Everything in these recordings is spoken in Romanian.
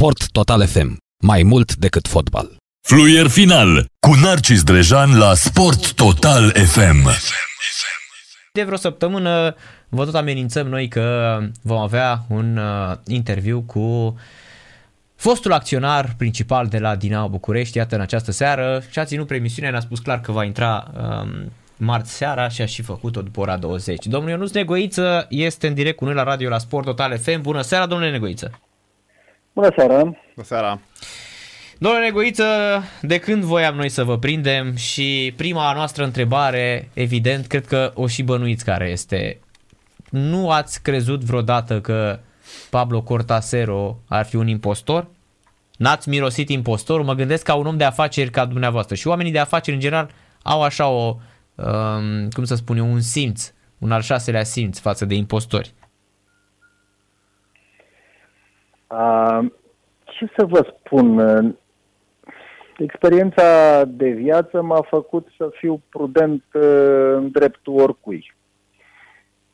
Sport Total FM. Mai mult decât fotbal. Fluier final cu Narcis Drejan la Sport Total FM. De vreo săptămână vă tot amenințăm noi că vom avea un uh, interviu cu fostul acționar principal de la Dinamo București, iată în această seară, și a ținut premisiunea, ne-a spus clar că va intra um, marți seara și a și făcut-o după ora 20. Domnul Ionuț Negoiță este în direct cu noi la radio la Sport Total FM. Bună seara, domnule Negoiță! Bună seara! Bună seara! Domnule Negoiță, de când voiam noi să vă prindem și prima noastră întrebare, evident, cred că o și bănuiți care este. Nu ați crezut vreodată că Pablo Cortasero ar fi un impostor? N-ați mirosit impostor? Mă gândesc ca un om de afaceri ca dumneavoastră și oamenii de afaceri în general au așa o, um, cum să spun eu, un simț, un al șaselea simț față de impostori. Uh, ce să vă spun? Experiența de viață m-a făcut să fiu prudent uh, în dreptul oricui.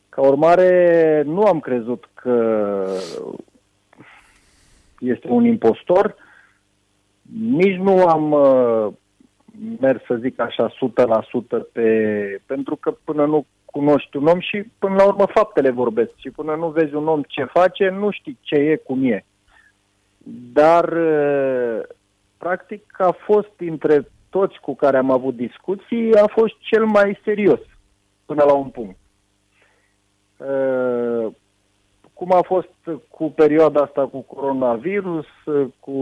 Ca urmare, nu am crezut că este un impostor, nici nu am uh, mers, să zic așa, 100% pe... pentru că până nu cunoști un om și până la urmă faptele vorbesc și până nu vezi un om ce face, nu știi ce e, cum e. Dar uh, practic a fost dintre toți cu care am avut discuții, a fost cel mai serios până la un punct. Uh, cum a fost cu perioada asta cu coronavirus, cu,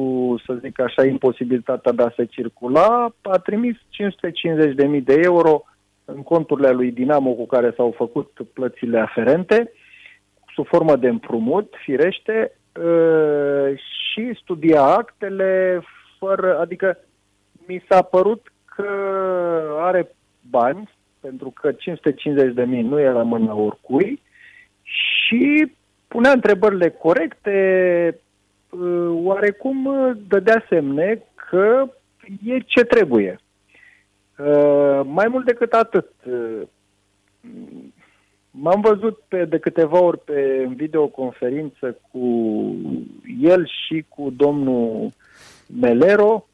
să zic așa, imposibilitatea de a se circula, a trimis 550.000 de euro în conturile lui Dinamo cu care s-au făcut plățile aferente, sub formă de împrumut, firește, uh, și studia actele, fără, adică mi s-a părut că are bani, pentru că 550 de mii nu era mână oricui și punea întrebările corecte, uh, oarecum uh, dădea semne că e ce trebuie. Uh, mai mult decât atât, m-am văzut pe, de câteva ori pe videoconferință cu el și cu domnul Melero,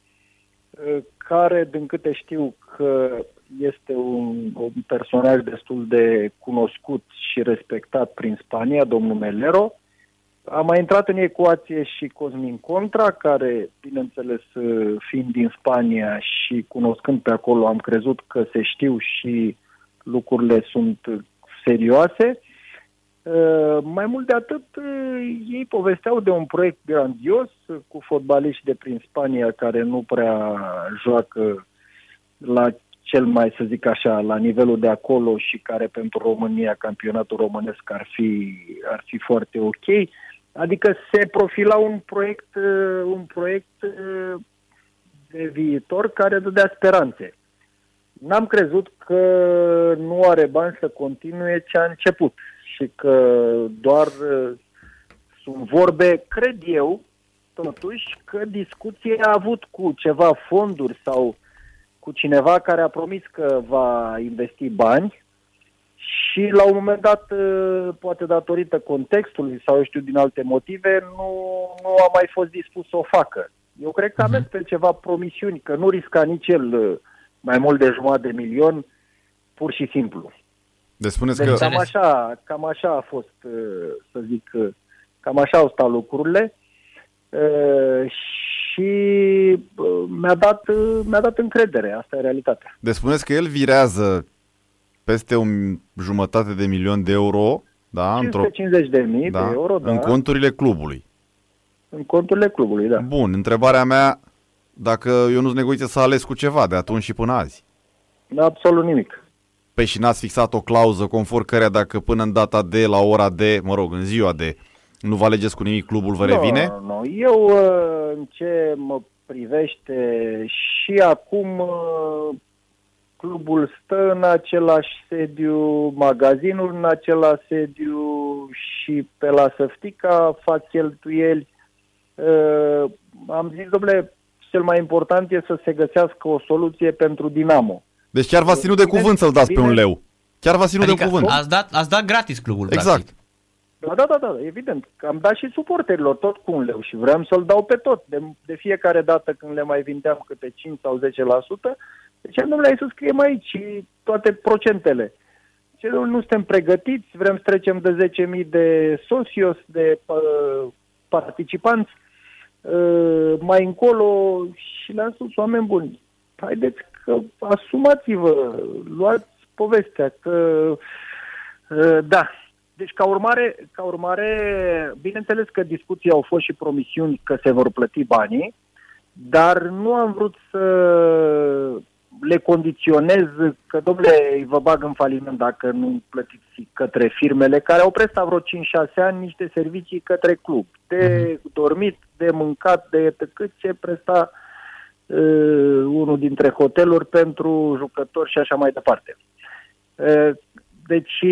ă, care, din câte știu, că este un, un personaj destul de cunoscut și respectat prin Spania, domnul Melero. A mai intrat în ecuație și Cosmin Contra, care, bineînțeles, ă, fiind din Spania și cunoscând pe acolo, am crezut că se știu și lucrurile sunt serioase. Uh, mai mult de atât, uh, ei povesteau de un proiect grandios uh, cu fotbaliști de prin Spania care nu prea joacă la cel mai, să zic așa, la nivelul de acolo și care pentru România, campionatul românesc, ar fi, ar fi foarte ok. Adică se profila un proiect, un proiect de viitor care dădea speranțe. N-am crezut că nu are bani să continue ce a început și că doar uh, sunt vorbe, cred eu, totuși, că discuție a avut cu ceva fonduri sau cu cineva care a promis că va investi bani și la un moment dat, uh, poate datorită contextului sau eu știu din alte motive, nu, nu a mai fost dispus să o facă. Eu cred că a mers pe ceva promisiuni, că nu risca nici el uh, mai mult de jumătate de milion, pur și simplu. Deci spuneți deci că... Cam așa, cam așa a fost, uh, să zic, uh, cam așa au stat lucrurile uh, și mi-a dat, mi-a dat încredere, asta e realitatea. Deci spuneți că el virează peste o jumătate de milion de euro, da? 550 de mii da, de euro, da. În conturile clubului. În conturile clubului, da. Bun, întrebarea mea, dacă eu nu-ți negoiție să ales cu ceva de atunci și până azi. Absolut nimic. Păi și n-ați fixat o clauză conform cărea dacă până în data de, la ora de, mă rog, în ziua de, nu vă alegeți cu nimic, clubul vă revine? Nu, nu. Eu, uh, în ce mă privește și acum, uh, clubul stă în același sediu, magazinul în același sediu și pe la Săftica fac cheltuieli. Uh, am zis, domnule, cel mai important e să se găsească o soluție pentru Dinamo. Deci chiar v-ați ținut de cuvânt să-l dați bine. pe un leu. Chiar v-ați ținut Adică de cuvânt. ați dat, ați dat gratis clubul, Exact. practic. Da, da, da, da, evident. Am dat și suporterilor tot cu un leu și vreau să-l dau pe tot. De, de fiecare dată când le mai vindeam câte 5 sau 10%, deci nu le-ai să scriem aici toate procentele. Ce nu suntem pregătiți, vrem să trecem de 10.000 de socios, de uh, participanți, uh, mai încolo și le-am spus, oameni buni, haideți că asumați-vă, luați povestea, că uh, da, deci, ca urmare, ca urmare, bineînțeles că discuții au fost și promisiuni că se vor plăti banii, dar nu am vrut să le condiționez că, domnule, vă bag în faliment dacă nu plătiți către firmele care au prestat vreo 5-6 ani niște servicii către club. De uh-huh. dormit, de mâncat, de cât ce presta uh, unul dintre hoteluri pentru jucători și așa mai departe. Uh, deci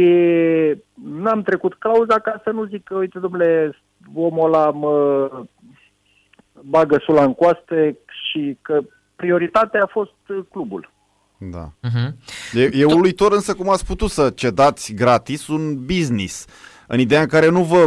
n-am trecut cauza ca să nu zic că, uite, domnule, omul ăla mă bagă sula în coaste și că prioritatea a fost clubul. Da. Uh-huh. E, e uluitor însă cum ați putut să cedați gratis un business în ideea în care nu vă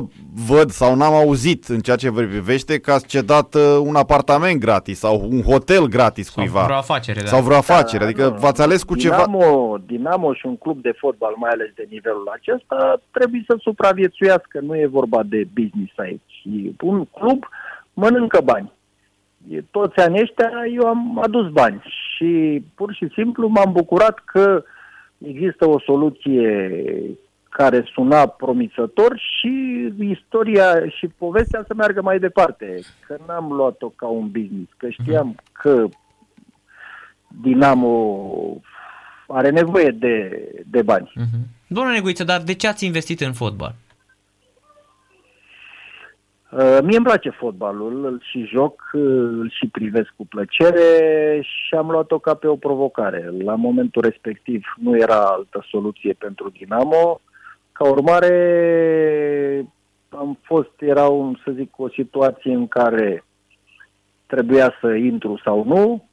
văd sau n-am auzit în ceea ce vă privește că ați cedat uh, un apartament gratis sau un hotel gratis sau cuiva. vreo afacere. Da. Sau vreo afacere, da, adică nu, v-ați ales cu Dinamo, ceva... Dinamo și un club de fotbal, mai ales de nivelul acesta, trebuie să supraviețuiască, nu e vorba de business aici. Un club mănâncă bani. Toți anii ăștia eu am adus bani și pur și simplu m-am bucurat că există o soluție care suna promițător și istoria și povestea să meargă mai departe. Că n-am luat-o ca un business, că știam că Dinamo are nevoie de, de bani. Uh-huh. Domnule Neguiță, dar de ce ați investit în fotbal? Uh, mie îmi place fotbalul, îl și joc, uh, îl și privesc cu plăcere și am luat-o ca pe o provocare. La momentul respectiv nu era altă soluție pentru Dinamo. Ca urmare, am fost, era un, să zic, o situație în care trebuia să intru sau nu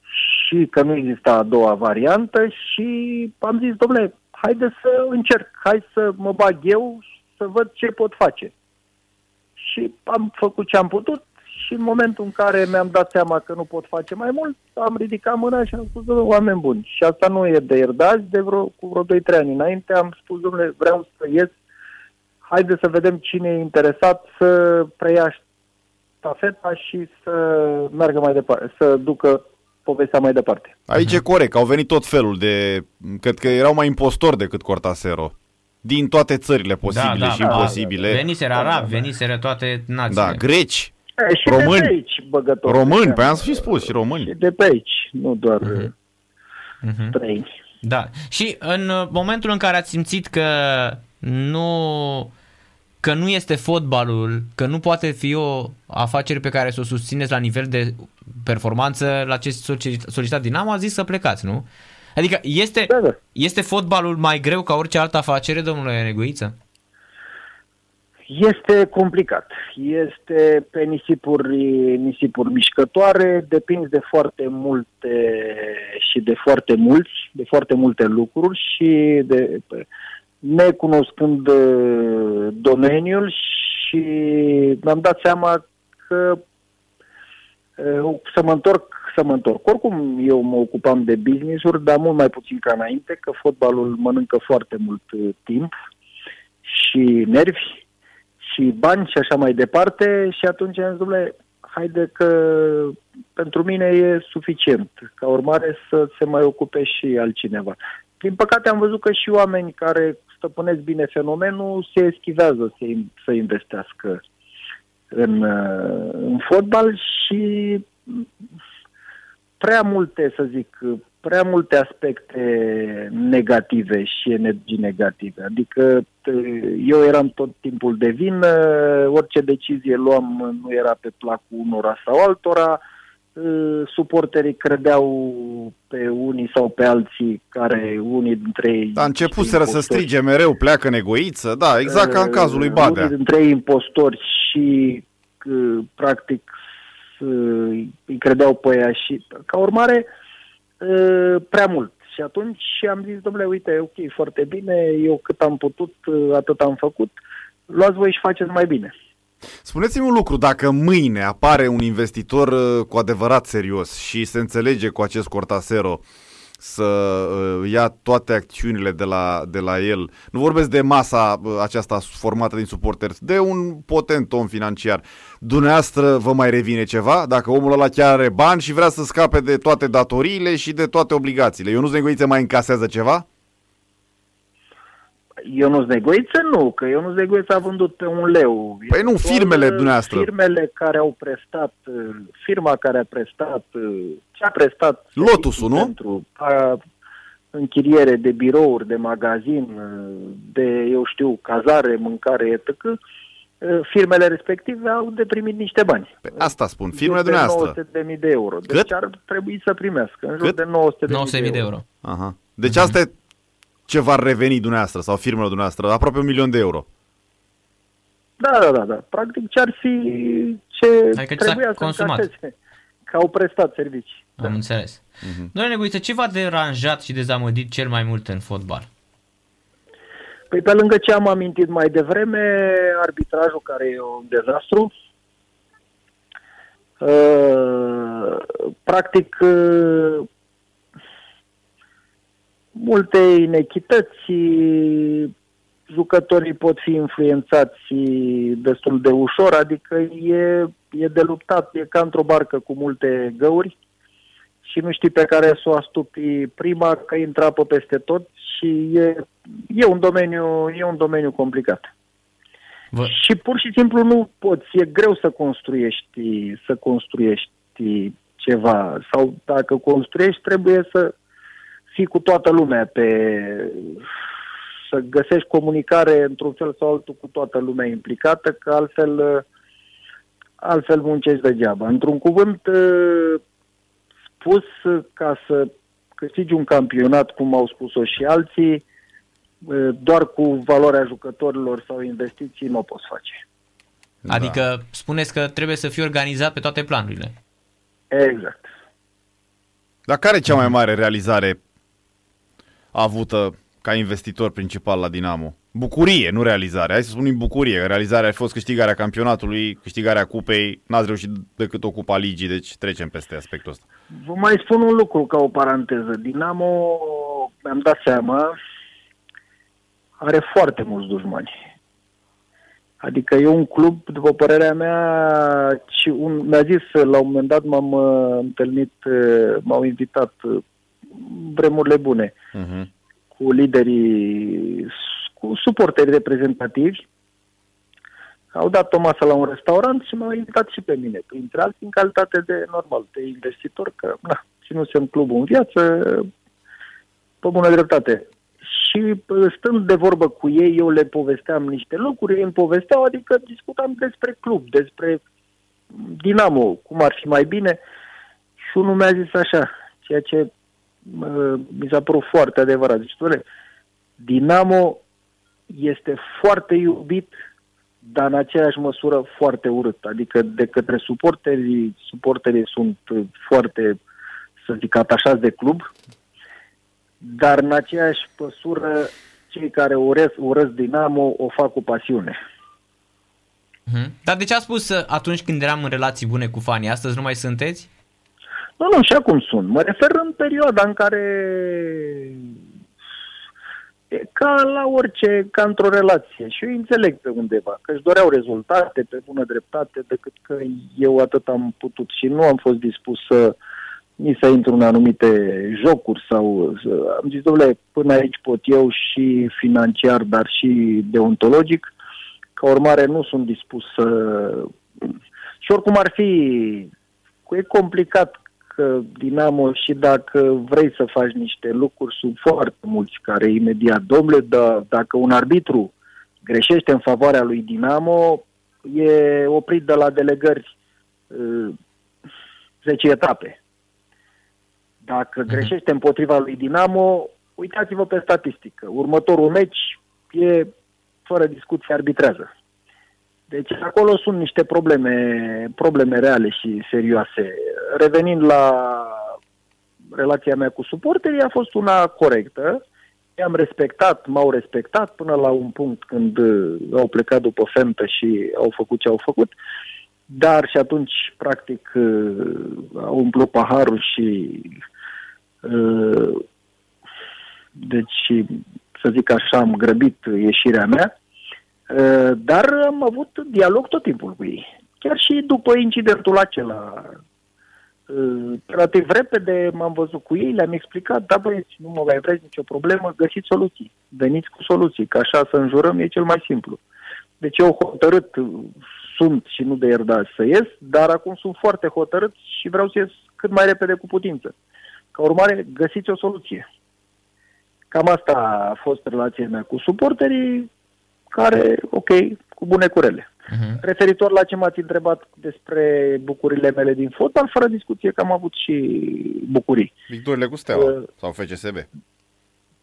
și că nu exista a doua variantă și am zis, domnule, haide să încerc, hai să mă bag eu să văd ce pot face. Și am făcut ce am putut și în momentul în care mi-am dat seama că nu pot face mai mult, am ridicat mâna și am spus, domnule, oameni buni. Și asta nu e de ierdați, de vreo, cu vreo 2-3 ani înainte am spus, domnule, vreau să ies, haide să vedem cine e interesat să preia stafeta și să meargă mai departe, să ducă povestea mai departe. Aici e corect, au venit tot felul de... Cred că erau mai impostori decât Cortasero. Din toate țările posibile da, da, și da, imposibile. Veniseră arabi, veniseră toate națiile. Da, greci, E, și Români. de pe aici, băgători. români, pe am să fi spus, și români. Și de pe aici, nu doar uh-huh. Mhm. străini. Da. Și în uh, momentul în care ați simțit că nu că nu este fotbalul, că nu poate fi o afacere pe care să o susțineți la nivel de performanță la ce solicitat Dinamo, a zis să plecați, nu? Adică este, Da, da. este fotbalul mai greu ca orice altă afacere, domnule Negoiță? Este complicat. Este pe nisipuri, nisipuri mișcătoare, depinde de foarte multe și de foarte mulți, de foarte multe lucruri și de necunoscând uh, domeniul și mi-am dat seama că uh, să mă întorc, să mă întorc. Oricum eu mă ocupam de business-uri, dar mult mai puțin ca înainte, că fotbalul mănâncă foarte mult uh, timp și nervi și bani și așa mai departe și atunci am zis, domnule, haide că pentru mine e suficient. Ca urmare să se mai ocupe și altcineva. Din păcate am văzut că și oameni care stăpânesc bine fenomenul se eschivează să, să investească în, uh, în fotbal și prea multe, să zic, prea multe aspecte negative și energii negative. Adică eu eram tot timpul de vină, orice decizie luam nu era pe placul unora sau altora, suporterii credeau pe unii sau pe alții care unii dintre ei... A început să strige mereu, pleacă negoiță, da, exact ca în cazul lui Badea. Unii dintre ei impostori și practic îi credeau pe ea și ca urmare prea mult. Și atunci am zis, domnule, uite, ok, foarte bine, eu cât am putut, atât am făcut. luați voi și faceți mai bine. Spuneți-mi un lucru, dacă mâine apare un investitor uh, cu adevărat serios și se înțelege cu acest Cortasero să uh, ia toate acțiunile de la, de la el, nu vorbesc de masa uh, aceasta formată din suporteri, de un potent om financiar, dumneavoastră vă mai revine ceva? Dacă omul ăla chiar are bani și vrea să scape de toate datoriile și de toate obligațiile, Eu nu Negoiță mai încasează ceva? Ionuț Negoiță nu, că Ionuț Negoiță a vândut pe un leu. Păi nu, firmele dumneavoastră. Firmele care au prestat, firma care a prestat, ce a prestat... Lotusul, nu? Pentru a, închiriere de birouri, de magazin, de, eu știu, cazare, mâncare, etc., firmele respective au de primit niște bani. Pe asta spun, firmele de dumneavoastră. 900.000 de euro. Deci Cât? ar trebui să primească în jur Cât? de 900.000 900 de, de euro. euro. Aha. Deci uh-huh. asta e ce va reveni dumneavoastră sau firmele dumneavoastră, aproape un milion de euro. Da, da, da, da. Practic ce ar fi ce adică trebuia să consumat. încaseze, că au prestat servicii. Am da. înțeles. Uh-huh. Doamne Neguiță, ce v-a deranjat și dezamăgit cel mai mult în fotbal? Păi pe lângă ce am amintit mai devreme, arbitrajul care e un dezastru, uh, practic uh, multe inechități, jucătorii pot fi influențați destul de ușor, adică e, e de luptat, e ca într-o barcă cu multe găuri și nu știi pe care să o astupi prima, că intră apă peste tot și e, e, un, domeniu, e un domeniu complicat. Vă... Și pur și simplu nu poți, e greu să construiești, să construiești ceva sau dacă construiești trebuie să fii cu toată lumea pe să găsești comunicare într-un fel sau altul cu toată lumea implicată, că altfel altfel muncești degeaba. Într-un cuvânt spus ca să câștigi un campionat, cum au spus-o și alții, doar cu valoarea jucătorilor sau investiții nu o poți face. Adică da. spuneți că trebuie să fie organizat pe toate planurile. Exact. Dar care e cea mai mare realizare avută ca investitor principal la Dinamo? Bucurie, nu realizare. Hai să spunem bucurie. Realizarea a fost câștigarea campionatului, câștigarea cupei, n-ați reușit decât o cupa ligii, deci trecem peste aspectul ăsta. Vă mai spun un lucru ca o paranteză. Dinamo, mi-am dat seama, are foarte mulți dușmani. Adică e un club, după părerea mea, și un, mi-a zis, la un moment dat m-am uh, întâlnit, uh, m-au invitat uh, vremurile bune uh-huh. cu liderii, cu suporteri reprezentativi. Au dat o masă la un restaurant și m-au invitat și pe mine, printre alții, în calitate de normal, de investitor, că na, ținusem clubul în viață, pe bună dreptate. Și stând de vorbă cu ei, eu le povesteam niște lucruri, ei îmi povesteau, adică discutam despre club, despre Dinamo, cum ar fi mai bine. Și unul mi-a zis așa, ceea ce mi s-a părut foarte adevărat. Deci, doamne, Dinamo este foarte iubit, dar în aceeași măsură foarte urât. Adică de către suporterii, suporterii sunt foarte, să zic, atașați de club, dar în aceeași măsură cei care urăsc, urăsc Dinamo o fac cu pasiune. Hmm. Dar de ce a spus atunci când eram în relații bune cu fanii? Astăzi nu mai sunteți? Nu, nu, și acum sunt. Mă refer în perioada în care e ca la orice, ca într-o relație. Și eu înțeleg pe undeva, că își doreau rezultate pe bună dreptate, decât că eu atât am putut și nu am fost dispus să ni să intru în anumite jocuri sau să, am zis, domnule, până aici pot eu și financiar, dar și deontologic, ca urmare nu sunt dispus să... Și oricum ar fi, e complicat că Dinamo și dacă vrei să faci niște lucruri, sunt foarte mulți care imediat, domnule, da, dacă un arbitru greșește în favoarea lui Dinamo, e oprit de la delegări uh, 10 etape. Dacă uh-huh. greșește împotriva lui Dinamo, uitați-vă pe statistică. Următorul meci e fără discuție arbitrează. Deci acolo sunt niște probleme, probleme reale și serioase. Revenind la relația mea cu suporterii, a fost una corectă. i-am respectat, m-au respectat până la un punct când uh, au plecat după fentă și au făcut ce au făcut, dar și atunci, practic, uh, au umplut paharul și uh, deci, să zic așa, am grăbit ieșirea mea, uh, dar am avut dialog tot timpul cu ei. Chiar și după incidentul acela, uh, relativ repede m-am văzut cu ei, le-am explicat, da băieți, nu mă mai vreți nicio problemă, găsiți soluții, veniți cu soluții, că așa să înjurăm e cel mai simplu. Deci eu hotărât sunt și nu de ierdat să ies, dar acum sunt foarte hotărât și vreau să ies cât mai repede cu putință. Ca urmare, găsiți o soluție. Cam asta a fost relația mea cu suporterii, care, ok, cu bune curele. Uh-huh. Referitor la ce m-ați întrebat despre bucurile mele din fotbal, fără discuție că am avut și bucurii. Victorile cu Steaua uh, sau FCSB.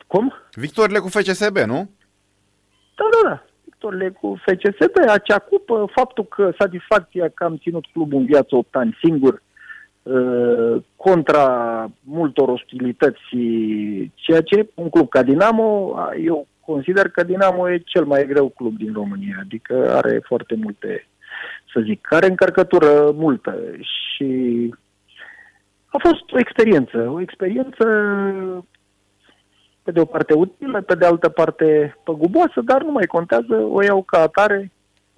Cum? Victorile cu FCSB, nu? Da, da, da. Victorile cu FCSB, acea cupă, faptul că satisfacția că am ținut clubul în viață 8 ani singur, Uh, contra multor ostilități, ceea ce un club ca Dinamo, eu consider că Dinamo e cel mai greu club din România, adică are foarte multe, să zic, are încărcătură multă și a fost o experiență, o experiență pe de o parte utilă, pe de altă parte păguboasă, dar nu mai contează, o iau ca atare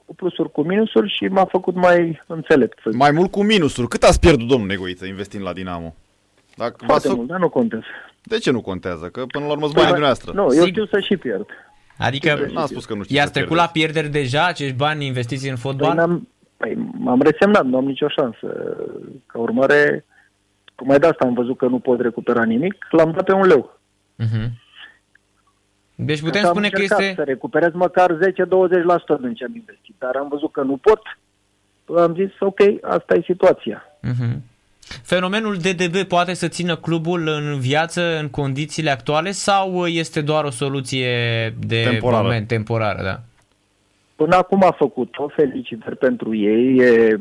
cu plusuri, cu minusuri și m-a făcut mai înțelept. Mai mult cu minusuri. Cât ați pierdut, domnul Negoiță, investind la Dinamo? Dacă Foarte mult, dar nu contează. De ce nu contează? Că până la urmă banii dumneavoastră. Nu, eu știu să și pierd. Adică n-a spus că nu știu i-ați trecut la pierderi deja acești bani investiți în fotbal? Păi, m-am, păi, m-am resemnat, nu am nicio șansă. Ca urmare, mai de asta am văzut că nu pot recupera nimic, l-am dat pe un leu. Uh-huh. Deci putem spune că este... să recuperez măcar 10-20% din ce am investit, dar am văzut că nu pot. Am zis, ok, asta e situația. Uh-huh. Fenomenul DDB poate să țină clubul în viață în condițiile actuale sau este doar o soluție de temporară. moment, temporară? Da? Până acum a făcut-o, felicitări pentru ei, e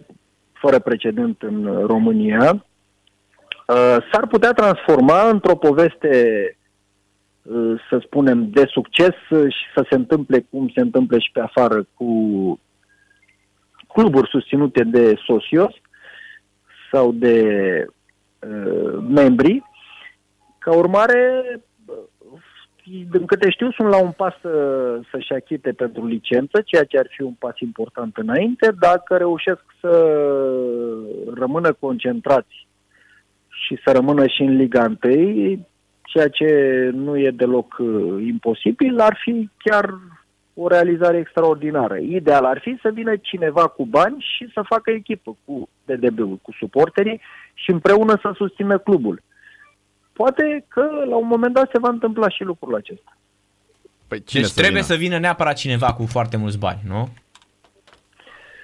fără precedent în România. Uh, s-ar putea transforma într-o poveste Uh, să spunem, de succes și să se întâmple cum se întâmplă și pe afară cu cluburi susținute de socios sau de uh, membri. Ca urmare, din câte știu, sunt la un pas să, să-și achite pentru licență, ceea ce ar fi un pas important înainte. Dacă reușesc să rămână concentrați și să rămână și în Liga 1, ceea ce nu e deloc uh, imposibil, ar fi chiar o realizare extraordinară. Ideal ar fi să vină cineva cu bani și să facă echipă cu DDB-ul, cu suporterii și împreună să susțină clubul. Poate că la un moment dat se va întâmpla și lucrul acesta. Păi cine deci să trebuie vină? să vină neapărat cineva cu foarte mulți bani, nu?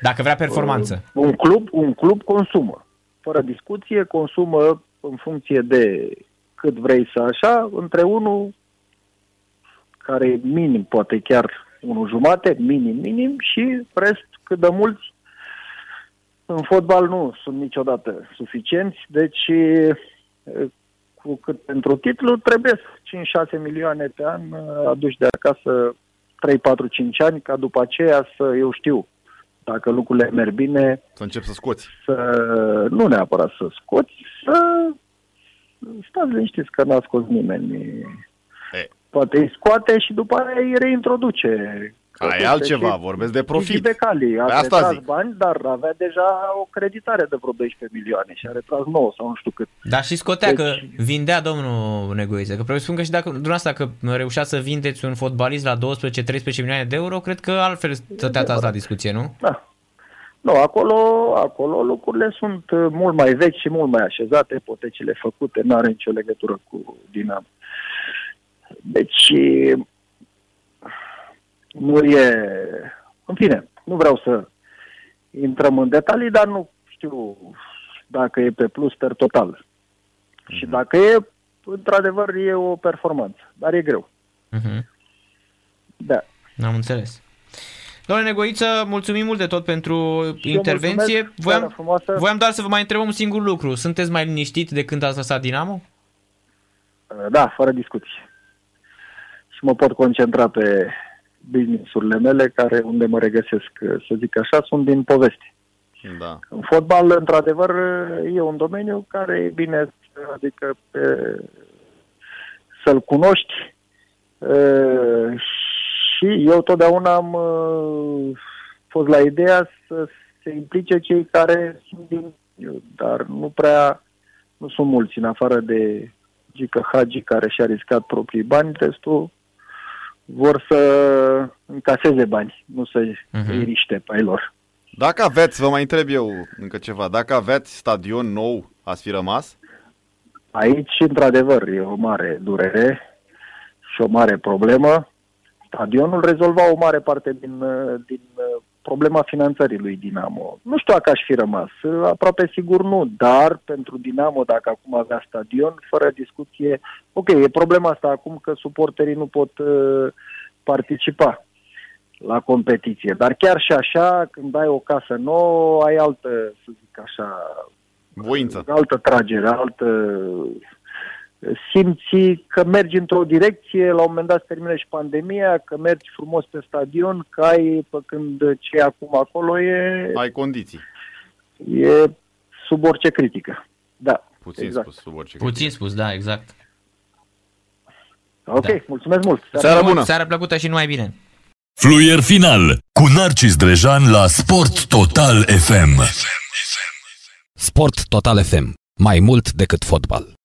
Dacă vrea performanță. Uh, un club, un club consumă. Fără discuție, consumă în funcție de cât vrei să așa, între unul care e minim, poate chiar unul jumate, minim, minim și rest cât de mulți în fotbal nu sunt niciodată suficienți, deci cu cât pentru titlu trebuie 5-6 milioane pe an aduși de acasă 3, 4, 5 ani ca după aceea să, eu știu, dacă lucrurile merg bine... Să încep să scoți. Să, nu neapărat să scoți, să stați liniștiți că n-a scos nimeni. E. Poate îi scoate și după aia îi reintroduce. Aia e altceva, vorbesc de profit. De Cali, a Pe asta zic. bani, dar avea deja o creditare de vreo 12 milioane și a retras 9 sau nu știu cât. Dar și scotea deci... că vindea domnul Negoize, că presupun că și dacă dumneavoastră că reușea să vindeți un fotbalist la 12-13 milioane de euro, cred că altfel stătea asta la discuție, nu? Da, nu, acolo, acolo lucrurile sunt uh, mult mai vechi și mult mai așezate, ipotecile făcute, nu are nicio legătură cu Dinamo. Deci, nu e... În fine, nu vreau să intrăm în detalii, dar nu știu dacă e pe plus per total. Mm-hmm. Și dacă e, într-adevăr, e o performanță, dar e greu. Mm-hmm. Da. Am înțeles. Doamne Negoiță, mulțumim mult de tot pentru și intervenție. Voiam, voiam doar să vă mai întreb un singur lucru. Sunteți mai liniștit de când ați lăsat Dinamo? Da, fără discuții. Și mă pot concentra pe businessurile mele, care unde mă regăsesc, să zic așa, sunt din poveste. Da. În fotbal, într-adevăr, e un domeniu care e bine, adică pe, să-l cunoști uh, și eu totdeauna am uh, fost la ideea să se implice cei care sunt din dar nu prea, nu sunt mulți, în afară de Gică Hagi, care și-a riscat proprii bani, restul vor să încaseze bani, nu să uh-huh. îi riște pe ai lor. Dacă aveți, vă mai întreb eu încă ceva, dacă aveți stadion nou, ați fi rămas? Aici, într-adevăr, e o mare durere și o mare problemă. Stadionul rezolva o mare parte din, din problema finanțării lui Dinamo. Nu știu dacă aș fi rămas, aproape sigur nu, dar pentru Dinamo, dacă acum avea stadion, fără discuție, ok, e problema asta acum că suporterii nu pot uh, participa la competiție. Dar chiar și așa, când ai o casă nouă, ai altă, să zic așa, voință. Altă tragere, altă simți că mergi într-o direcție, la un moment dat se termină și pandemia, că mergi frumos pe stadion, că ai, pe când ce e acum acolo e... Ai condiții. E sub orice critică. Da, Puțin exact. spus, sub orice Puțin critică. spus, da, exact. Ok, Da. mulțumesc mult. Seara bună! Seara plăcută și numai bine. Fluier final cu Narcis Drejan la Sport Total FM. Sport Total FM. Mai mult decât fotbal.